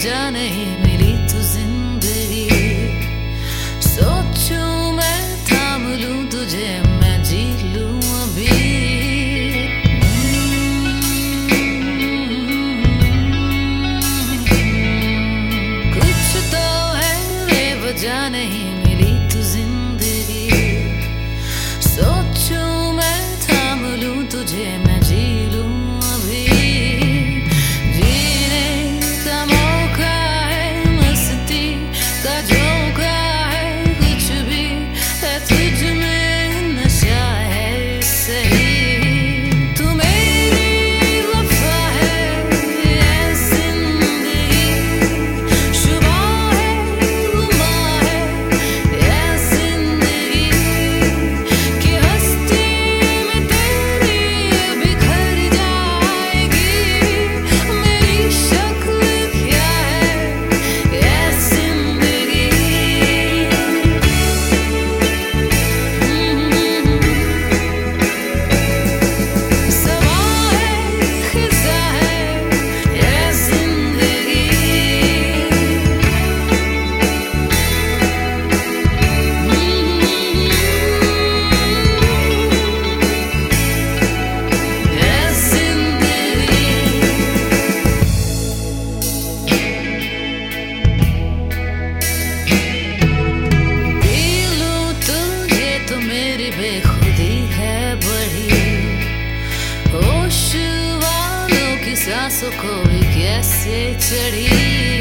वजह नहीं होश वालों की सांसों को कैसे चढ़ी?